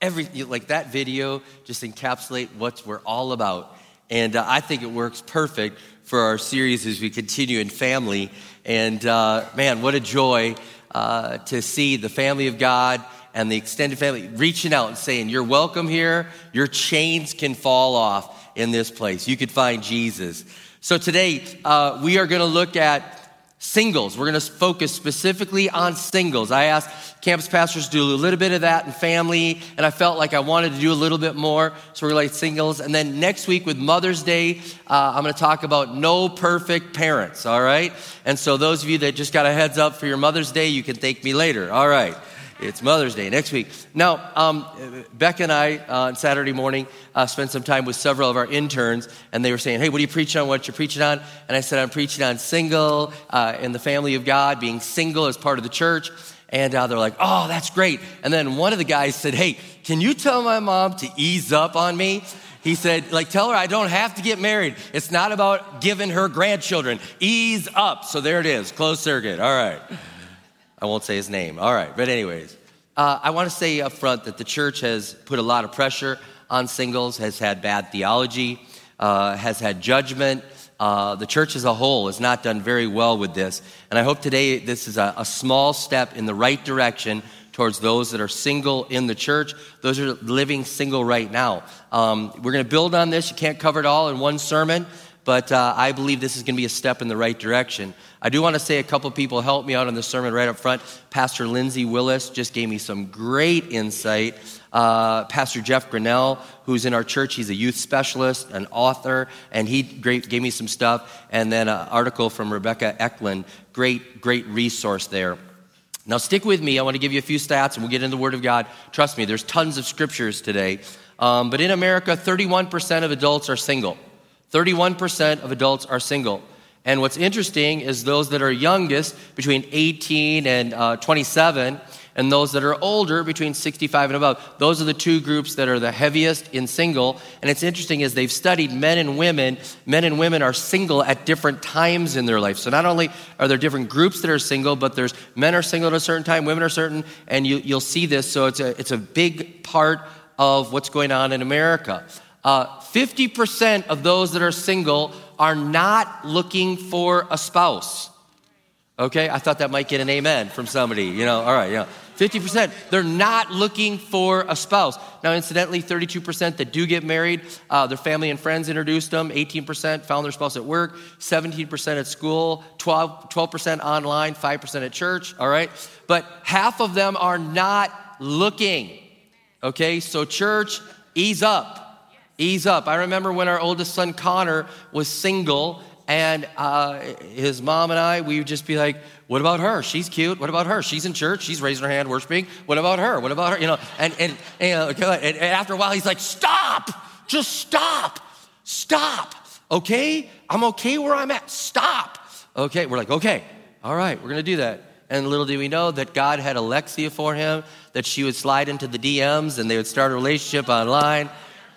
everything. Like that video just encapsulate what we're all about. And uh, I think it works perfect for our series as we continue in family. And uh, man, what a joy uh, to see the family of God and the extended family reaching out and saying, You're welcome here. Your chains can fall off in this place. You could find Jesus. So today, uh, we are going to look at singles. We're going to focus specifically on singles. I asked campus pastors to do a little bit of that in family, and I felt like I wanted to do a little bit more. So we're like singles. And then next week with Mother's Day, uh, I'm going to talk about no perfect parents, all right? And so those of you that just got a heads up for your Mother's Day, you can thank me later, all right? It's Mother's Day next week. Now, um, Beck and I uh, on Saturday morning uh, spent some time with several of our interns, and they were saying, "Hey, what are you preaching on? What you preaching on?" And I said, "I'm preaching on single uh, in the family of God, being single as part of the church." And uh, they're like, "Oh, that's great." And then one of the guys said, "Hey, can you tell my mom to ease up on me?" He said, like, tell her I don't have to get married. It's not about giving her grandchildren. Ease up. So there it is, closed circuit. All right. I won't say his name. All right. But, anyways, uh, I want to say up front that the church has put a lot of pressure on singles, has had bad theology, uh, has had judgment. Uh, the church as a whole has not done very well with this. And I hope today this is a, a small step in the right direction towards those that are single in the church, those are living single right now. Um, we're going to build on this. You can't cover it all in one sermon, but uh, I believe this is going to be a step in the right direction. I do want to say a couple people helped me out on the sermon right up front. Pastor Lindsay Willis just gave me some great insight. Uh, Pastor Jeff Grenell, who's in our church, he's a youth specialist, an author, and he great, gave me some stuff. And then an article from Rebecca Eklund, great, great resource there. Now, stick with me. I want to give you a few stats and we'll get into the Word of God. Trust me, there's tons of scriptures today. Um, but in America, 31% of adults are single. 31% of adults are single. And what's interesting is those that are youngest, between 18 and uh, 27, and those that are older, between 65 and above. Those are the two groups that are the heaviest in single. And it's interesting is they've studied men and women, men and women are single at different times in their life. So not only are there different groups that are single, but there's men are single at a certain time, women are certain, and you, will see this. So it's a, it's a big part of what's going on in America. Uh, 50% of those that are single are not looking for a spouse. Okay, I thought that might get an amen from somebody, you know, all right, yeah. 50%, they're not looking for a spouse. Now, incidentally, 32% that do get married, uh, their family and friends introduced them. 18% found their spouse at work, 17% at school, 12, 12% online, 5% at church, all right? But half of them are not looking, okay? So, church, ease up. Ease up. I remember when our oldest son Connor was single, and uh, his mom and I, we would just be like, "What about her? She's cute. What about her? She's in church. She's raising her hand, worshiping. What about her? What about her? You know?" And and, and, and after a while, he's like, "Stop! Just stop! Stop! Okay, I'm okay where I'm at. Stop! Okay." We're like, "Okay, all right, we're gonna do that." And little did we know that God had Alexia for him, that she would slide into the DMs and they would start a relationship online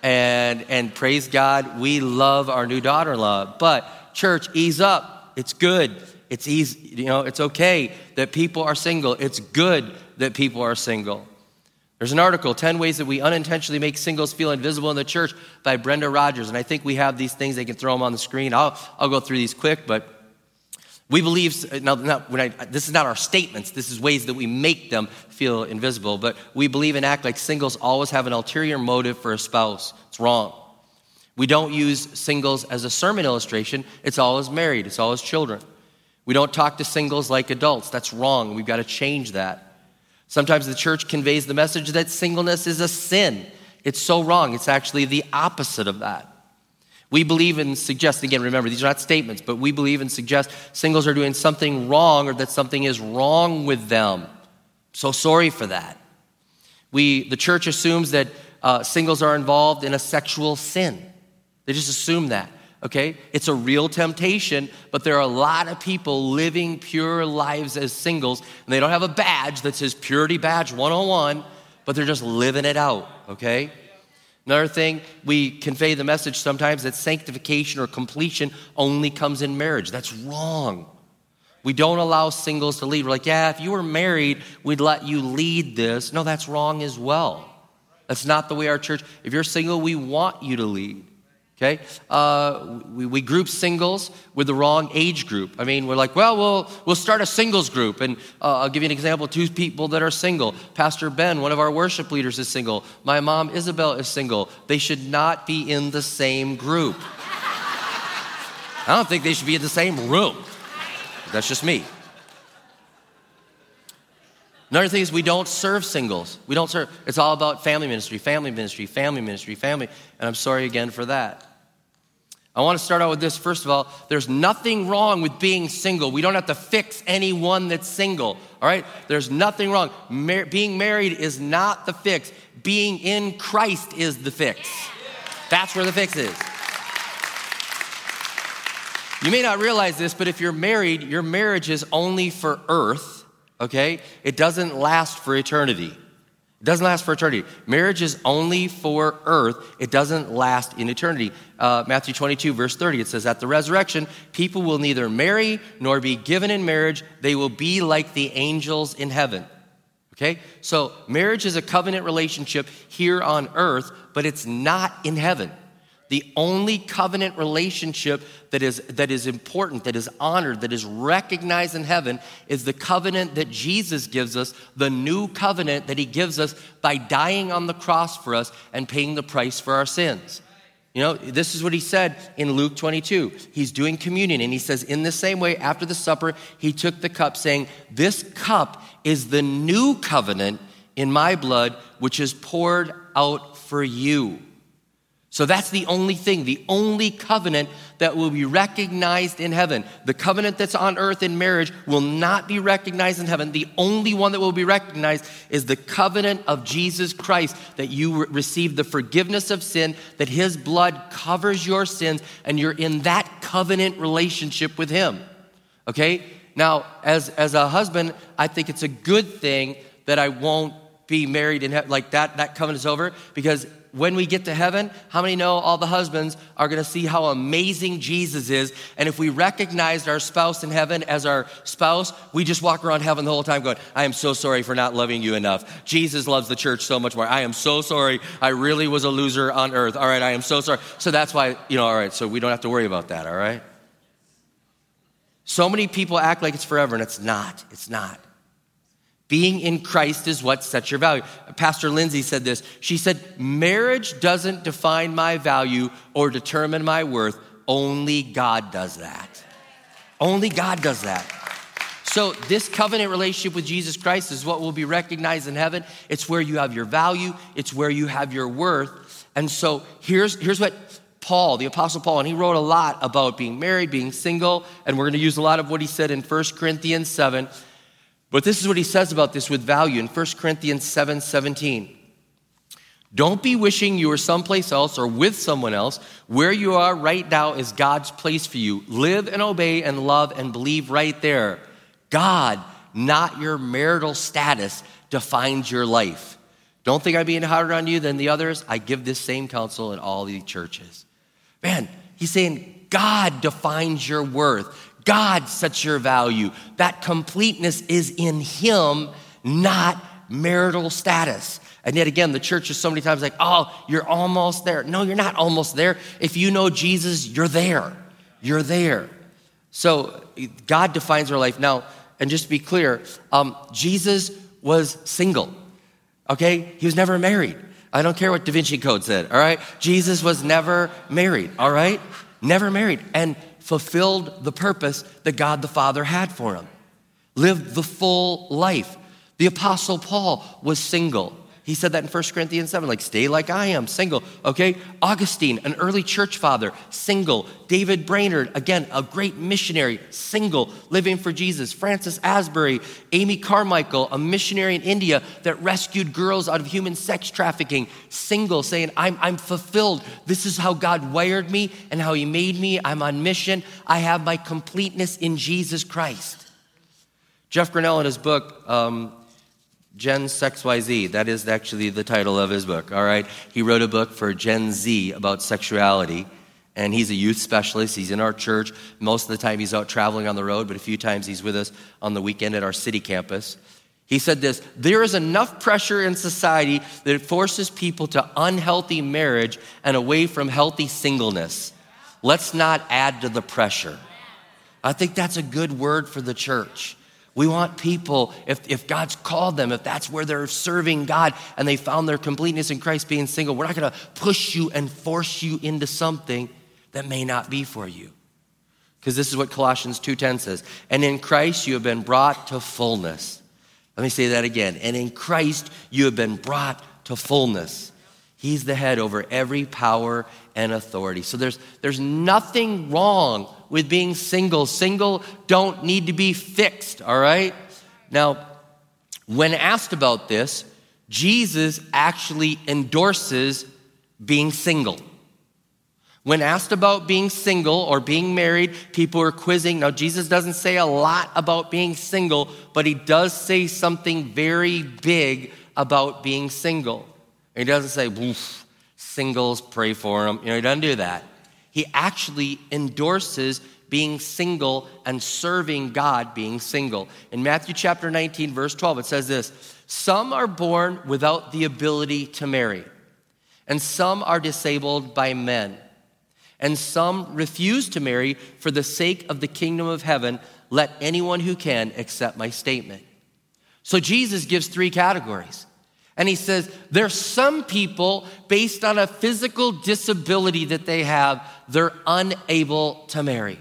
and, and praise God, we love our new daughter in law. But, church, ease up. It's good. It's easy, you know, it's okay that people are single. It's good that people are single. There's an article, 10 Ways That We Unintentionally Make Singles Feel Invisible in the Church by Brenda Rogers. And I think we have these things, they can throw them on the screen. I'll, I'll go through these quick, but we believe, now, I, this is not our statements, this is ways that we make them feel invisible, but we believe and act like singles always have an ulterior motive for a spouse. It's wrong. We don't use singles as a sermon illustration, it's always married, it's always children. We don't talk to singles like adults. That's wrong. We've got to change that. Sometimes the church conveys the message that singleness is a sin. It's so wrong. It's actually the opposite of that. We believe and suggest, again, remember, these are not statements, but we believe and suggest singles are doing something wrong or that something is wrong with them. So sorry for that. We, the church assumes that uh, singles are involved in a sexual sin. They just assume that, okay? It's a real temptation, but there are a lot of people living pure lives as singles, and they don't have a badge that says Purity Badge 101, but they're just living it out, okay? Another thing, we convey the message sometimes that sanctification or completion only comes in marriage. That's wrong. We don't allow singles to lead. We're like, yeah, if you were married, we'd let you lead this. No, that's wrong as well. That's not the way our church, if you're single, we want you to lead. Okay? Uh, we, we group singles with the wrong age group. I mean, we're like, well, we'll, we'll start a singles group. And uh, I'll give you an example two people that are single. Pastor Ben, one of our worship leaders, is single. My mom, Isabel, is single. They should not be in the same group. I don't think they should be in the same room. That's just me. Another thing is we don't serve singles. We don't serve. It's all about family ministry, family ministry, family ministry, family. And I'm sorry again for that. I want to start out with this. First of all, there's nothing wrong with being single. We don't have to fix anyone that's single. All right? There's nothing wrong. Mar- being married is not the fix. Being in Christ is the fix. That's where the fix is. You may not realize this, but if you're married, your marriage is only for earth, okay? It doesn't last for eternity. It doesn't last for eternity. Marriage is only for earth, it doesn't last in eternity. Uh, Matthew 22, verse 30, it says, At the resurrection, people will neither marry nor be given in marriage, they will be like the angels in heaven. Okay? So, marriage is a covenant relationship here on earth, but it's not in heaven. The only covenant relationship that is, that is important, that is honored, that is recognized in heaven is the covenant that Jesus gives us, the new covenant that he gives us by dying on the cross for us and paying the price for our sins. You know, this is what he said in Luke 22. He's doing communion, and he says, In the same way, after the supper, he took the cup, saying, This cup is the new covenant in my blood, which is poured out for you. So that's the only thing, the only covenant that will be recognized in heaven. The covenant that's on earth in marriage will not be recognized in heaven. The only one that will be recognized is the covenant of Jesus Christ that you receive the forgiveness of sin, that his blood covers your sins, and you're in that covenant relationship with him. Okay? Now, as, as a husband, I think it's a good thing that I won't be married in heaven, like that, that covenant is over because when we get to heaven, how many know all the husbands are going to see how amazing Jesus is? And if we recognized our spouse in heaven as our spouse, we just walk around heaven the whole time going, I am so sorry for not loving you enough. Jesus loves the church so much more. I am so sorry. I really was a loser on earth. All right, I am so sorry. So that's why, you know, all right, so we don't have to worry about that, all right? So many people act like it's forever, and it's not. It's not. Being in Christ is what sets your value. Pastor Lindsay said this. She said, Marriage doesn't define my value or determine my worth. Only God does that. Only God does that. So, this covenant relationship with Jesus Christ is what will be recognized in heaven. It's where you have your value, it's where you have your worth. And so, here's, here's what Paul, the Apostle Paul, and he wrote a lot about being married, being single, and we're going to use a lot of what he said in 1 Corinthians 7. But this is what he says about this with value in 1 Corinthians 7 17. Don't be wishing you were someplace else or with someone else. Where you are right now is God's place for you. Live and obey and love and believe right there. God, not your marital status, defines your life. Don't think I'm being harder on you than the others. I give this same counsel in all the churches. Man, he's saying God defines your worth. God sets your value. That completeness is in Him, not marital status. And yet again, the church is so many times like, oh, you're almost there. No, you're not almost there. If you know Jesus, you're there. You're there. So God defines our life. Now, and just to be clear, um, Jesus was single. Okay? He was never married. I don't care what Da Vinci Code said, all right? Jesus was never married, all right? Never married. And fulfilled the purpose that God the Father had for him, lived the full life. The Apostle Paul was single. He said that in 1 Corinthians 7, like, stay like I am, single. Okay? Augustine, an early church father, single. David Brainerd, again, a great missionary, single, living for Jesus. Francis Asbury, Amy Carmichael, a missionary in India that rescued girls out of human sex trafficking, single, saying, I'm, I'm fulfilled. This is how God wired me and how He made me. I'm on mission. I have my completeness in Jesus Christ. Jeff Grenell, in his book, um, Gen XYZ, that is actually the title of his book, all right? He wrote a book for Gen Z about sexuality, and he's a youth specialist. He's in our church. Most of the time, he's out traveling on the road, but a few times he's with us on the weekend at our city campus. He said this There is enough pressure in society that it forces people to unhealthy marriage and away from healthy singleness. Let's not add to the pressure. I think that's a good word for the church. We want people, if, if God's called them, if that's where they're serving God and they found their completeness in Christ being single, we're not gonna push you and force you into something that may not be for you. Because this is what Colossians 2:10 says. And in Christ you have been brought to fullness. Let me say that again. And in Christ you have been brought to fullness. He's the head over every power and authority. So there's, there's nothing wrong with being single. Single don't need to be fixed, all right? Now, when asked about this, Jesus actually endorses being single. When asked about being single or being married, people are quizzing. Now, Jesus doesn't say a lot about being single, but he does say something very big about being single. He doesn't say, woof, singles, pray for them. You know, he doesn't do that. He actually endorses being single and serving God being single. In Matthew chapter 19, verse 12, it says this Some are born without the ability to marry, and some are disabled by men, and some refuse to marry for the sake of the kingdom of heaven. Let anyone who can accept my statement. So Jesus gives three categories. And he says, there's some people, based on a physical disability that they have, they're unable to marry.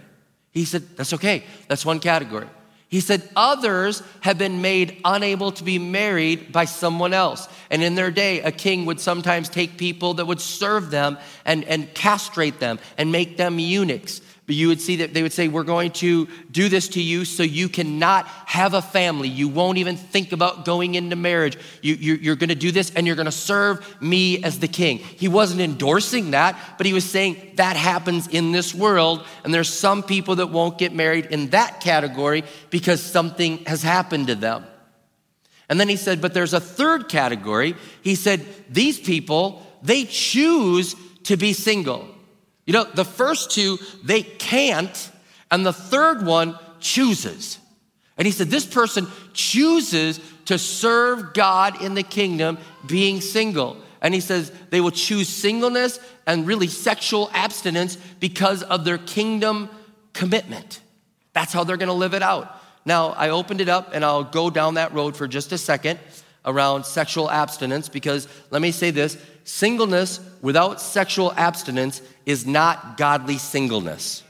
He said, that's okay. That's one category. He said, others have been made unable to be married by someone else. And in their day, a king would sometimes take people that would serve them and, and castrate them and make them eunuchs. But you would see that they would say, We're going to do this to you so you cannot have a family. You won't even think about going into marriage. You, you're, you're going to do this and you're going to serve me as the king. He wasn't endorsing that, but he was saying that happens in this world. And there's some people that won't get married in that category because something has happened to them. And then he said, But there's a third category. He said, These people, they choose to be single. You know, the first two, they can't, and the third one chooses. And he said, This person chooses to serve God in the kingdom being single. And he says they will choose singleness and really sexual abstinence because of their kingdom commitment. That's how they're gonna live it out. Now, I opened it up and I'll go down that road for just a second around sexual abstinence because let me say this singleness without sexual abstinence is not godly singleness.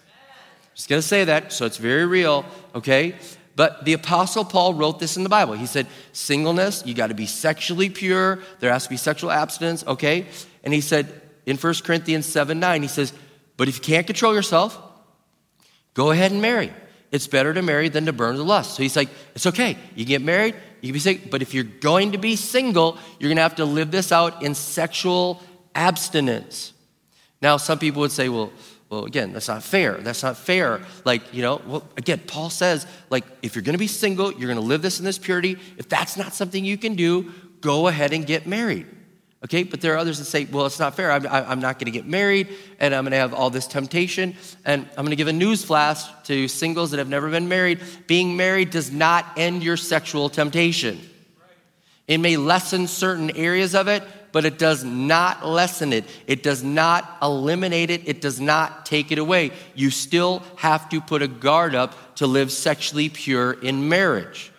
Just gonna say that, so it's very real, okay? But the Apostle Paul wrote this in the Bible. He said, singleness, you gotta be sexually pure, there has to be sexual abstinence, okay? And he said in 1 Corinthians 7 9, he says, but if you can't control yourself, go ahead and marry. It's better to marry than to burn the lust. So he's like, it's okay. You get married, you can be single, but if you're going to be single, you're gonna have to live this out in sexual abstinence. Now, some people would say, well, well, again, that's not fair. That's not fair. Like, you know, well, again, Paul says, like, if you're gonna be single, you're gonna live this in this purity. If that's not something you can do, go ahead and get married. Okay, but there are others that say, well, it's not fair. I'm, I'm not gonna get married and I'm gonna have all this temptation. And I'm gonna give a news flash to singles that have never been married. Being married does not end your sexual temptation. It may lessen certain areas of it, but it does not lessen it. It does not eliminate it. It does not take it away. You still have to put a guard up to live sexually pure in marriage.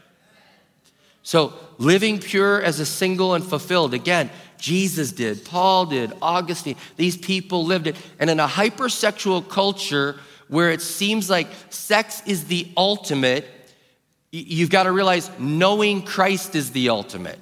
So, living pure as a single and fulfilled, again, Jesus did, Paul did, Augustine, these people lived it. And in a hypersexual culture where it seems like sex is the ultimate, you've got to realize knowing Christ is the ultimate.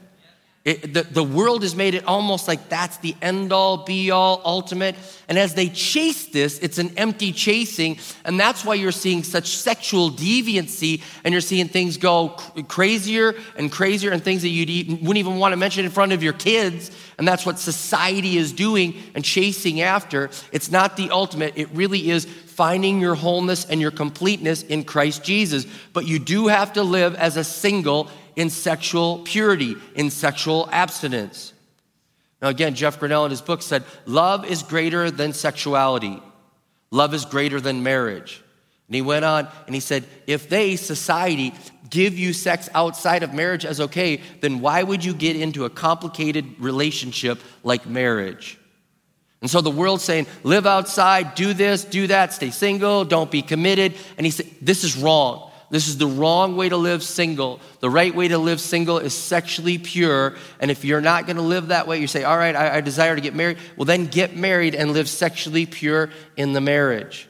It, the, the world has made it almost like that's the end all, be all, ultimate. And as they chase this, it's an empty chasing. And that's why you're seeing such sexual deviancy and you're seeing things go crazier and crazier and things that you wouldn't even want to mention in front of your kids. And that's what society is doing and chasing after. It's not the ultimate, it really is finding your wholeness and your completeness in Christ Jesus. But you do have to live as a single in sexual purity, in sexual abstinence. Now, again, Jeff Grenell in his book said, Love is greater than sexuality, love is greater than marriage. And he went on and he said, If they, society, give you sex outside of marriage as okay, then why would you get into a complicated relationship like marriage? And so the world's saying, live outside, do this, do that, stay single, don't be committed. And he said, this is wrong. This is the wrong way to live single. The right way to live single is sexually pure. And if you're not going to live that way, you say, All right, I, I, desire to get married. Well, then get married and live sexually pure in the marriage.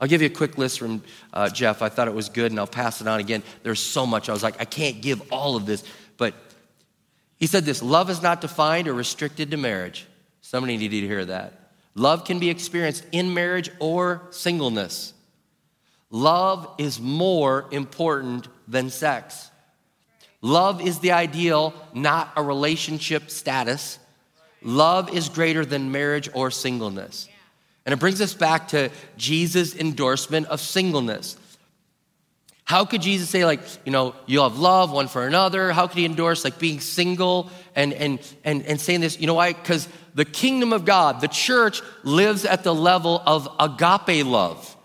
I'll give you a quick list from uh, Jeff. I thought it was good, and I'll pass it on again. There's so much. I was like, I can't give all of this. But he said this love is not defined or restricted to marriage. Somebody needed to hear that. Love can be experienced in marriage or singleness. Love is more important than sex. Love is the ideal, not a relationship status. Love is greater than marriage or singleness. And it brings us back to Jesus' endorsement of singleness. How could Jesus say, like, you know, you have love one for another? How could he endorse, like, being single and, and, and, and saying this? You know why? Because the kingdom of God, the church, lives at the level of agape love.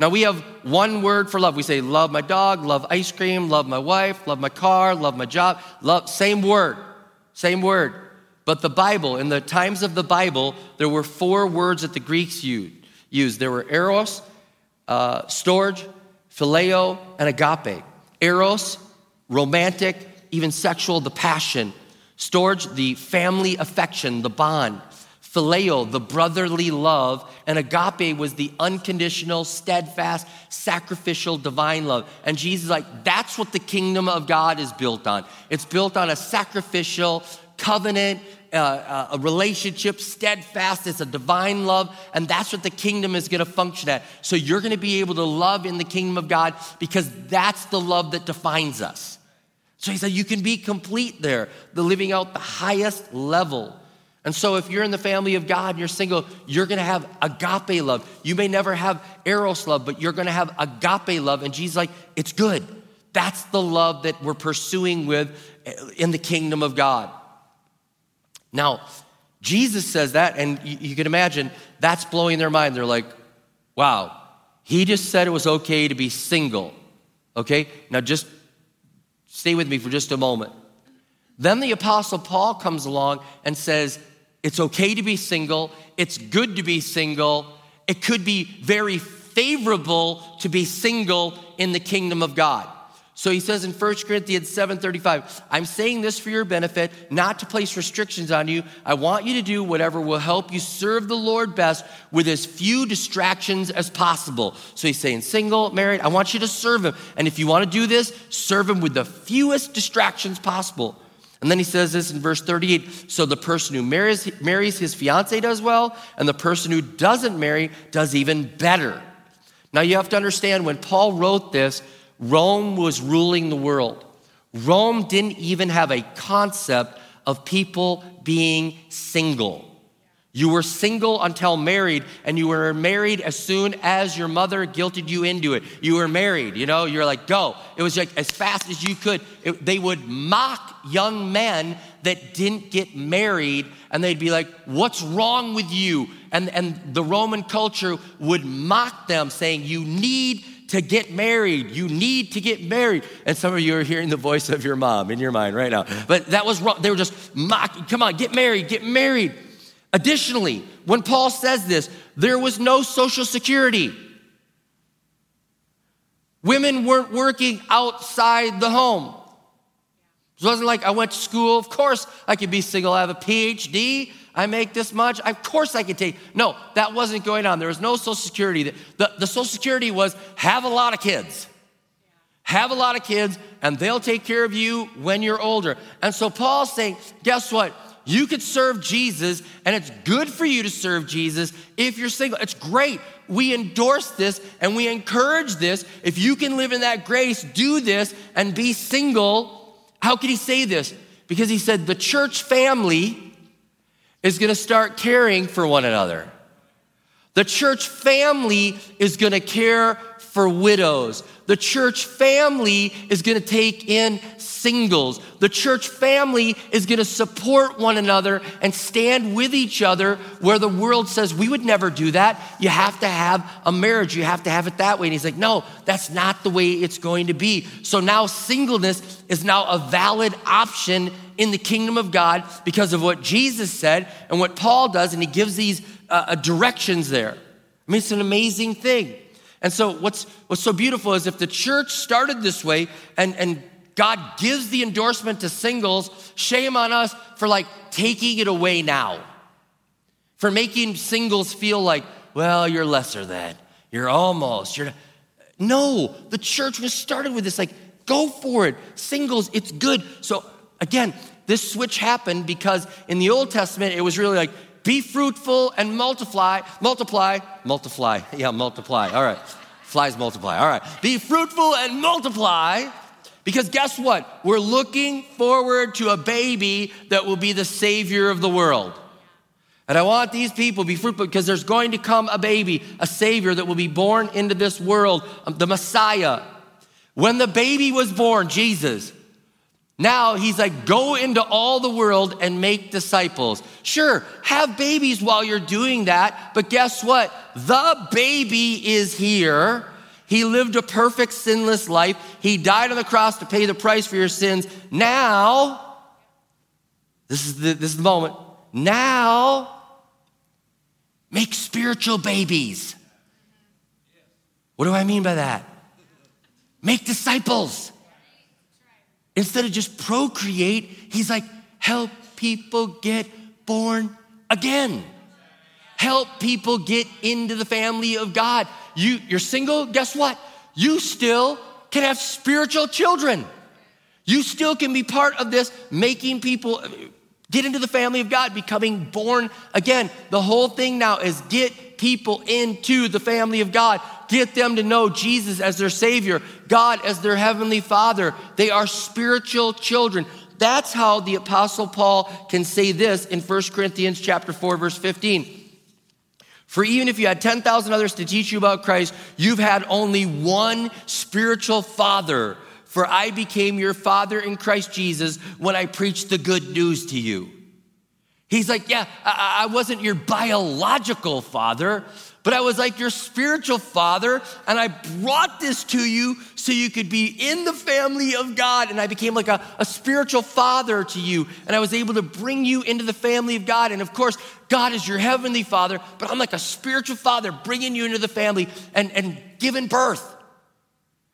Now, we have one word for love. We say, love my dog, love ice cream, love my wife, love my car, love my job. Love, same word, same word. But the Bible, in the times of the Bible, there were four words that the Greeks used. There were eros, uh, storge, phileo, and agape. Eros, romantic, even sexual, the passion. Storge, the family affection, the bond phileo, the brotherly love, and agape was the unconditional, steadfast, sacrificial, divine love. And Jesus is like, that's what the kingdom of God is built on. It's built on a sacrificial, covenant, uh, uh, a relationship, steadfast. It's a divine love, and that's what the kingdom is going to function at. So you're going to be able to love in the kingdom of God because that's the love that defines us. So he said, you can be complete there, the living out the highest level and so, if you're in the family of God and you're single, you're gonna have agape love. You may never have eros love, but you're gonna have agape love. And Jesus, like, it's good. That's the love that we're pursuing with eh, in the kingdom of God. Now, Jesus says that, and you, you can imagine that's blowing their mind. They're like, wow, he just said it was okay to be single. Okay? Now, just stay with me for just a moment. Then the Apostle Paul comes along and says, it's okay to be single. It's good to be single. It could be very favorable to be single in the kingdom of God. So he says in 1 Corinthians 7:35, I'm saying this for your benefit, not to place restrictions on you. I want you to do whatever will help you serve the Lord best with as few distractions as possible. So he's saying single, married, I want you to serve him. And if you want to do this, serve him with the fewest distractions possible. And then he says this in verse 38 so the person who marries, marries his fiance does well, and the person who doesn't marry does even better. Now you have to understand when Paul wrote this, Rome was ruling the world. Rome didn't even have a concept of people being single. You were single until married, and you were married as soon as your mother guilted you into it. You were married, you know, you're like, go. It was like as fast as you could. It, they would mock young men that didn't get married, and they'd be like, what's wrong with you? And, and the Roman culture would mock them, saying, you need to get married. You need to get married. And some of you are hearing the voice of your mom in your mind right now. But that was wrong. They were just mocking, come on, get married, get married. Additionally, when Paul says this, there was no social security. Women weren't working outside the home. It wasn't like I went to school. Of course, I could be single. I have a PhD. I make this much. Of course, I could take. No, that wasn't going on. There was no Social Security. The, the Social Security was have a lot of kids, have a lot of kids, and they'll take care of you when you're older. And so Paul's saying, guess what? You could serve Jesus, and it's good for you to serve Jesus if you're single. It's great. We endorse this and we encourage this. If you can live in that grace, do this and be single. How could he say this? Because he said the church family is going to start caring for one another. The church family is going to care for widows. The church family is going to take in singles. The church family is going to support one another and stand with each other where the world says we would never do that. You have to have a marriage. You have to have it that way. And he's like, no, that's not the way it's going to be. So now singleness is now a valid option in the kingdom of God because of what Jesus said and what Paul does. And he gives these uh, uh directions there. I mean, it's an amazing thing. And so, what's, what's so beautiful is if the church started this way and, and God gives the endorsement to singles. Shame on us for like taking it away now, for making singles feel like, well, you're lesser than, you're almost, you're. No, the church was started with this like, go for it. Singles, it's good. So again, this switch happened because in the Old Testament, it was really like, be fruitful and multiply, multiply, multiply. Yeah, multiply. All right. Flies multiply. All right. Be fruitful and multiply because guess what? We're looking forward to a baby that will be the savior of the world. And I want these people to be fruitful because there's going to come a baby, a savior that will be born into this world, um, the Messiah. When the baby was born, Jesus, now he's like, go into all the world and make disciples. Sure, have babies while you're doing that, but guess what? The baby is here he lived a perfect, sinless life. He died on the cross to pay the price for your sins. Now, this is the, this is the moment. Now, make spiritual babies. What do I mean by that? Make disciples. Instead of just procreate, he's like, help people get born again. Help people get into the family of God. You, you're single, guess what? You still can have spiritual children. You still can be part of this, making people get into the family of God, becoming born again. The whole thing now is get people into the family of God. Get them to know Jesus as their Savior, God as their Heavenly Father. They are spiritual children. That's how the Apostle Paul can say this in 1 Corinthians chapter 4, verse 15. For even if you had 10,000 others to teach you about Christ, you've had only one spiritual father. For I became your father in Christ Jesus when I preached the good news to you. He's like, Yeah, I, I wasn't your biological father, but I was like your spiritual father, and I brought this to you so you could be in the family of God. And I became like a, a spiritual father to you, and I was able to bring you into the family of God. And of course, God is your heavenly father, but I'm like a spiritual father bringing you into the family and, and giving birth.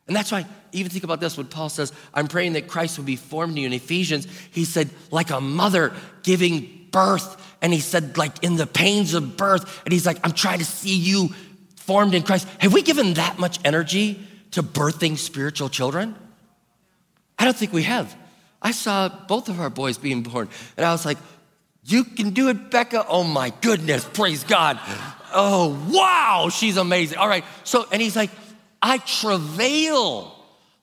And that's why, even think about this when Paul says, I'm praying that Christ would be formed in you. In Ephesians, he said, like a mother giving birth and he said, like in the pains of birth, and he's like, I'm trying to see you formed in Christ. Have we given that much energy to birthing spiritual children? I don't think we have. I saw both of our boys being born, and I was like, You can do it, Becca. Oh my goodness, praise God. Oh, wow, she's amazing. All right, so, and he's like, I travail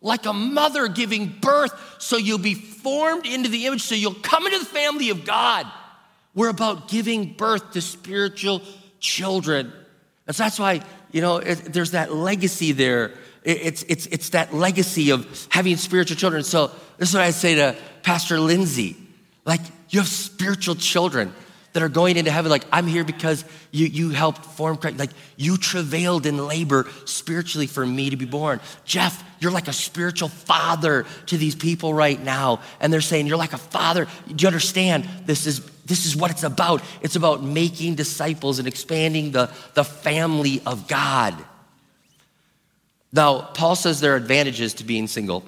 like a mother giving birth, so you'll be formed into the image, so you'll come into the family of God. We're about giving birth to spiritual children. And so that's why, you know, it, there's that legacy there. It, it's, it's, it's that legacy of having spiritual children. So this is what I say to Pastor Lindsay. Like, you have spiritual children that are going into heaven. Like, I'm here because you, you helped form Christ. Like, you travailed in labor spiritually for me to be born. Jeff, you're like a spiritual father to these people right now. And they're saying, You're like a father. Do you understand? This is, this is what it's about. It's about making disciples and expanding the, the family of God. Now, Paul says there are advantages to being single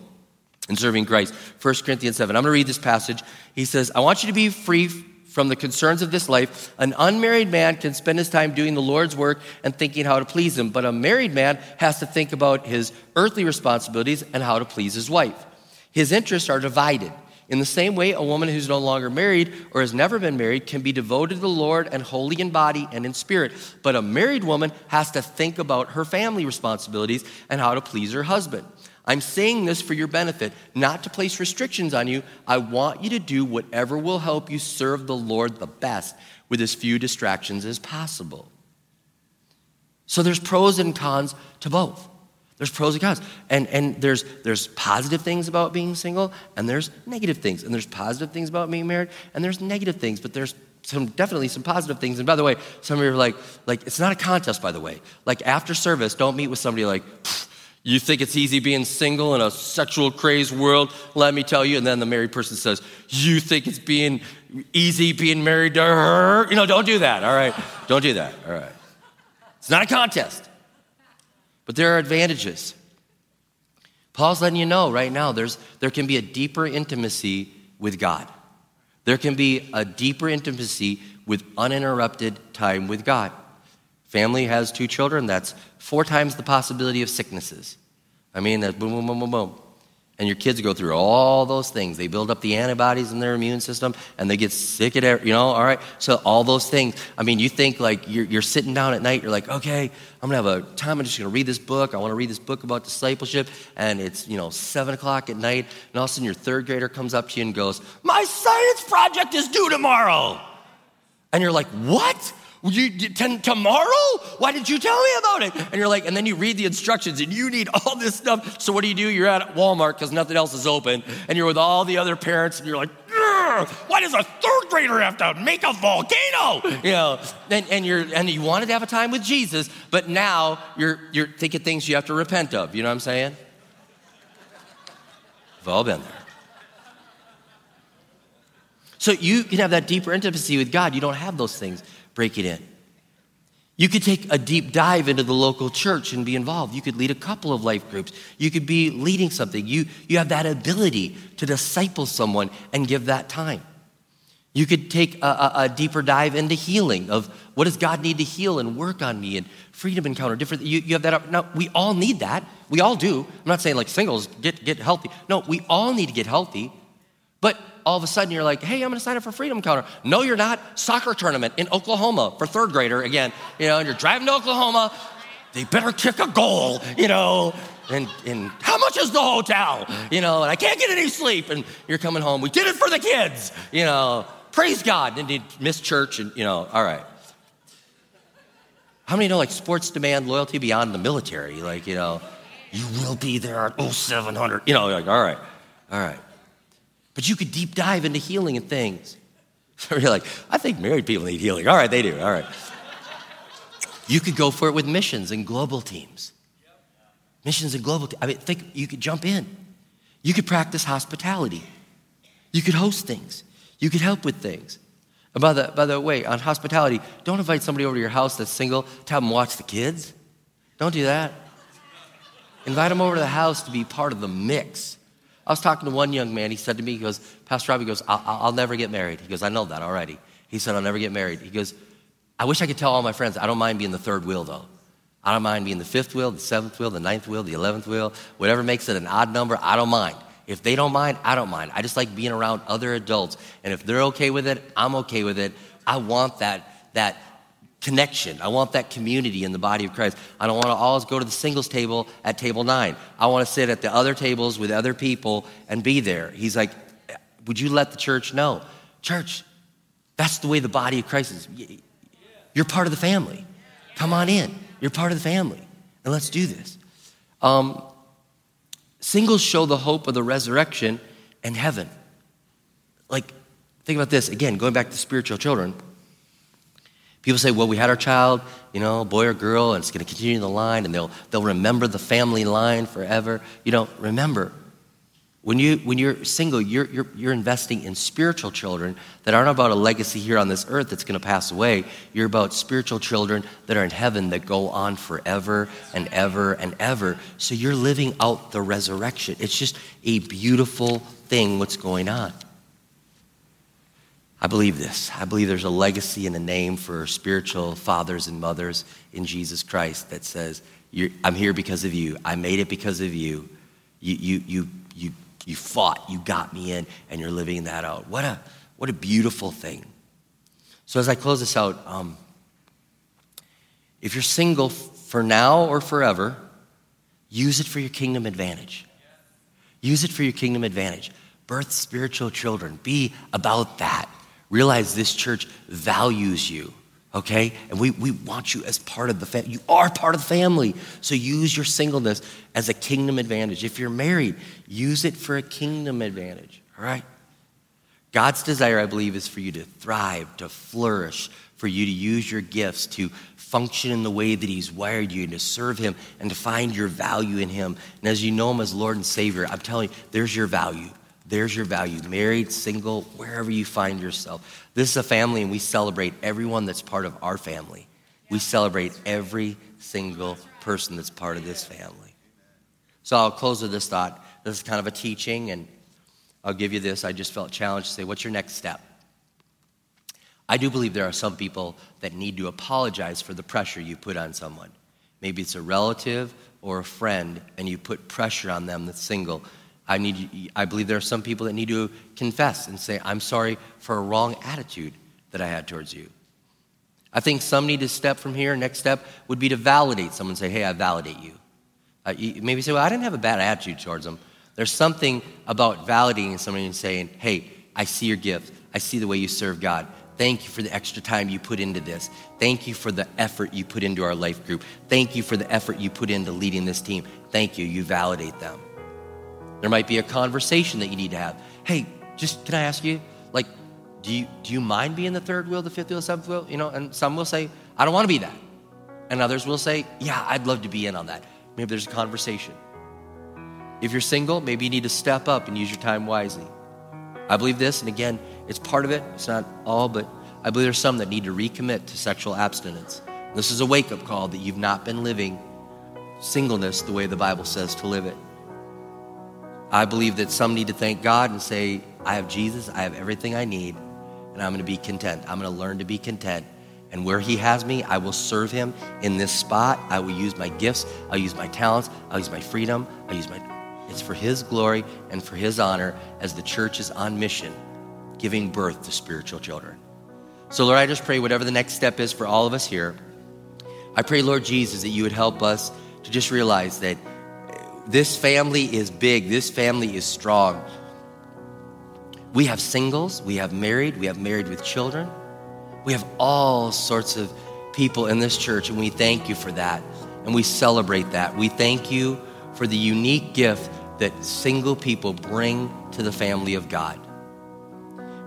and serving Christ. 1 Corinthians 7. I'm going to read this passage. He says, I want you to be free from the concerns of this life. An unmarried man can spend his time doing the Lord's work and thinking how to please him, but a married man has to think about his earthly responsibilities and how to please his wife. His interests are divided. In the same way, a woman who's no longer married or has never been married can be devoted to the Lord and holy in body and in spirit. But a married woman has to think about her family responsibilities and how to please her husband. I'm saying this for your benefit, not to place restrictions on you. I want you to do whatever will help you serve the Lord the best with as few distractions as possible. So there's pros and cons to both. There's pros and cons. And, and there's, there's positive things about being single, and there's negative things. And there's positive things about being married, and there's negative things, but there's some definitely some positive things. And by the way, some of you are like, like it's not a contest, by the way. Like after service, don't meet with somebody like, you think it's easy being single in a sexual crazed world? Let me tell you. And then the married person says, You think it's being easy being married to her? You know, don't do that, all right? Don't do that, all right? It's not a contest, but there are advantages. Paul's letting you know right now there's, there can be a deeper intimacy with God. There can be a deeper intimacy with uninterrupted time with God. Family has two children, that's four times the possibility of sicknesses. I mean, that boom, boom, boom, boom, boom. And your kids go through all those things. They build up the antibodies in their immune system and they get sick at, every, you know, all right? So, all those things. I mean, you think like you're, you're sitting down at night, you're like, okay, I'm gonna have a time, I'm just gonna read this book. I wanna read this book about discipleship. And it's, you know, seven o'clock at night. And all of a sudden, your third grader comes up to you and goes, My science project is due tomorrow. And you're like, What? You, t- tomorrow? Why did you tell me about it? And you're like, and then you read the instructions and you need all this stuff. So what do you do? You're at Walmart because nothing else is open and you're with all the other parents and you're like, why does a third grader have to make a volcano? You know, and, and you're and you wanted to have a time with Jesus, but now you're you're thinking things you have to repent of. You know what I'm saying? We've all been there. So you can have that deeper intimacy with God. You don't have those things break it in. You could take a deep dive into the local church and be involved. You could lead a couple of life groups. You could be leading something. You, you have that ability to disciple someone and give that time. You could take a, a, a, deeper dive into healing of what does God need to heal and work on me and freedom encounter different. You, you have that. Now we all need that. We all do. I'm not saying like singles get get healthy. No, we all need to get healthy. But all of a sudden you're like, hey, I'm gonna sign up for Freedom Encounter. No, you're not. Soccer tournament in Oklahoma for third grader again. You know, and you're driving to Oklahoma. They better kick a goal, you know. And, and how much is the hotel? You know, and I can't get any sleep. And you're coming home. We did it for the kids, you know. Praise God. And you miss church and, you know, all right. How many know like sports demand loyalty beyond the military? Like, you know, you will be there at 0700. You know, like, all right, all right. But you could deep dive into healing and things. So you're like, I think married people need healing. All right, they do. All right. You could go for it with missions and global teams. Missions and global teams. I mean, think you could jump in. You could practice hospitality. You could host things. You could help with things. And by the, by the way, on hospitality, don't invite somebody over to your house that's single to have them watch the kids. Don't do that. Invite them over to the house to be part of the mix. I was talking to one young man. He said to me, he goes, Pastor Robbie goes, I'll, I'll never get married. He goes, I know that already. He said, I'll never get married. He goes, I wish I could tell all my friends, I don't mind being the third wheel though. I don't mind being the fifth wheel, the seventh wheel, the ninth wheel, the eleventh wheel, whatever makes it an odd number, I don't mind. If they don't mind, I don't mind. I just like being around other adults. And if they're okay with it, I'm okay with it. I want that, that connection. I want that community in the body of Christ. I don't want to always go to the singles table at table nine. I want to sit at the other tables with other people and be there. He's like, Would you let the church know? Church, that's the way the body of Christ is. You're part of the family. Come on in. You're part of the family. And let's do this. Um, singles show the hope of the resurrection and heaven. Like, think about this again, going back to spiritual children. People say, well, we had our child, you know, boy or girl, and it's going to continue the line, and they'll, they'll remember the family line forever. You know, remember, when, you, when you're single, you're, you're, you're investing in spiritual children that aren't about a legacy here on this earth that's going to pass away. You're about spiritual children that are in heaven that go on forever and ever and ever. So you're living out the resurrection. It's just a beautiful thing what's going on. I believe this. I believe there's a legacy and a name for spiritual fathers and mothers in Jesus Christ that says, I'm here because of you. I made it because of you. You, you, you, you, you fought, you got me in, and you're living that out. What a, what a beautiful thing. So, as I close this out, um, if you're single for now or forever, use it for your kingdom advantage. Use it for your kingdom advantage. Birth spiritual children. Be about that. Realize this church values you, okay? And we, we want you as part of the family. You are part of the family. So use your singleness as a kingdom advantage. If you're married, use it for a kingdom advantage, all right? God's desire, I believe, is for you to thrive, to flourish, for you to use your gifts to function in the way that He's wired you and to serve Him and to find your value in Him. And as you know Him as Lord and Savior, I'm telling you, there's your value. There's your value. Married, single, wherever you find yourself. This is a family, and we celebrate everyone that's part of our family. We celebrate every single person that's part of this family. So I'll close with this thought. This is kind of a teaching, and I'll give you this. I just felt challenged to say, What's your next step? I do believe there are some people that need to apologize for the pressure you put on someone. Maybe it's a relative or a friend, and you put pressure on them that's single. I, need, I believe there are some people that need to confess and say, I'm sorry for a wrong attitude that I had towards you. I think some need to step from here. Next step would be to validate someone, say, Hey, I validate you. Uh, you maybe say, Well, I didn't have a bad attitude towards them. There's something about validating somebody and saying, hey, I see your gift. I see the way you serve God. Thank you for the extra time you put into this. Thank you for the effort you put into our life group. Thank you for the effort you put into leading this team. Thank you. You validate them. There might be a conversation that you need to have. Hey, just can I ask you, like, do you, do you mind being the third wheel, the fifth wheel, seventh wheel? You know, and some will say, I don't want to be that. And others will say, yeah, I'd love to be in on that. Maybe there's a conversation. If you're single, maybe you need to step up and use your time wisely. I believe this, and again, it's part of it. It's not all, but I believe there's some that need to recommit to sexual abstinence. This is a wake up call that you've not been living singleness the way the Bible says to live it. I believe that some need to thank God and say, I have Jesus, I have everything I need, and I'm going to be content. I'm going to learn to be content. And where He has me, I will serve Him in this spot. I will use my gifts, I'll use my talents, I'll use my freedom, I'll use my it's for His glory and for His honor as the church is on mission, giving birth to spiritual children. So, Lord, I just pray whatever the next step is for all of us here, I pray, Lord Jesus, that you would help us to just realize that this family is big, this family is strong. We have singles, we have married, we have married with children, we have all sorts of people in this church, and we thank you for that. And we celebrate that. We thank you for the unique gift that single people bring to the family of God.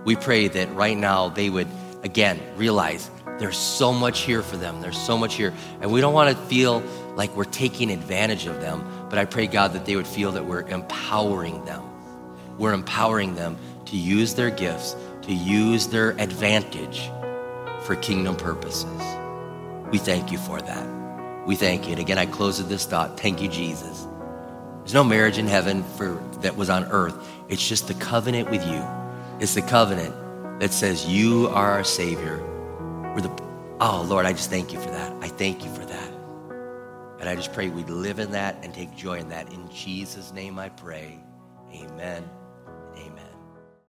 We pray that right now they would, again, realize there's so much here for them. There's so much here. And we don't want to feel like we're taking advantage of them, but I pray, God, that they would feel that we're empowering them. We're empowering them to use their gifts, to use their advantage for kingdom purposes. We thank you for that. We thank you. And again, I close with this thought. Thank you, Jesus. There's no marriage in heaven for, that was on earth. It's just the covenant with you. It's the covenant that says you are our Savior. We're the, oh, Lord, I just thank you for that. I thank you for that. And I just pray we'd live in that and take joy in that. In Jesus' name I pray. Amen.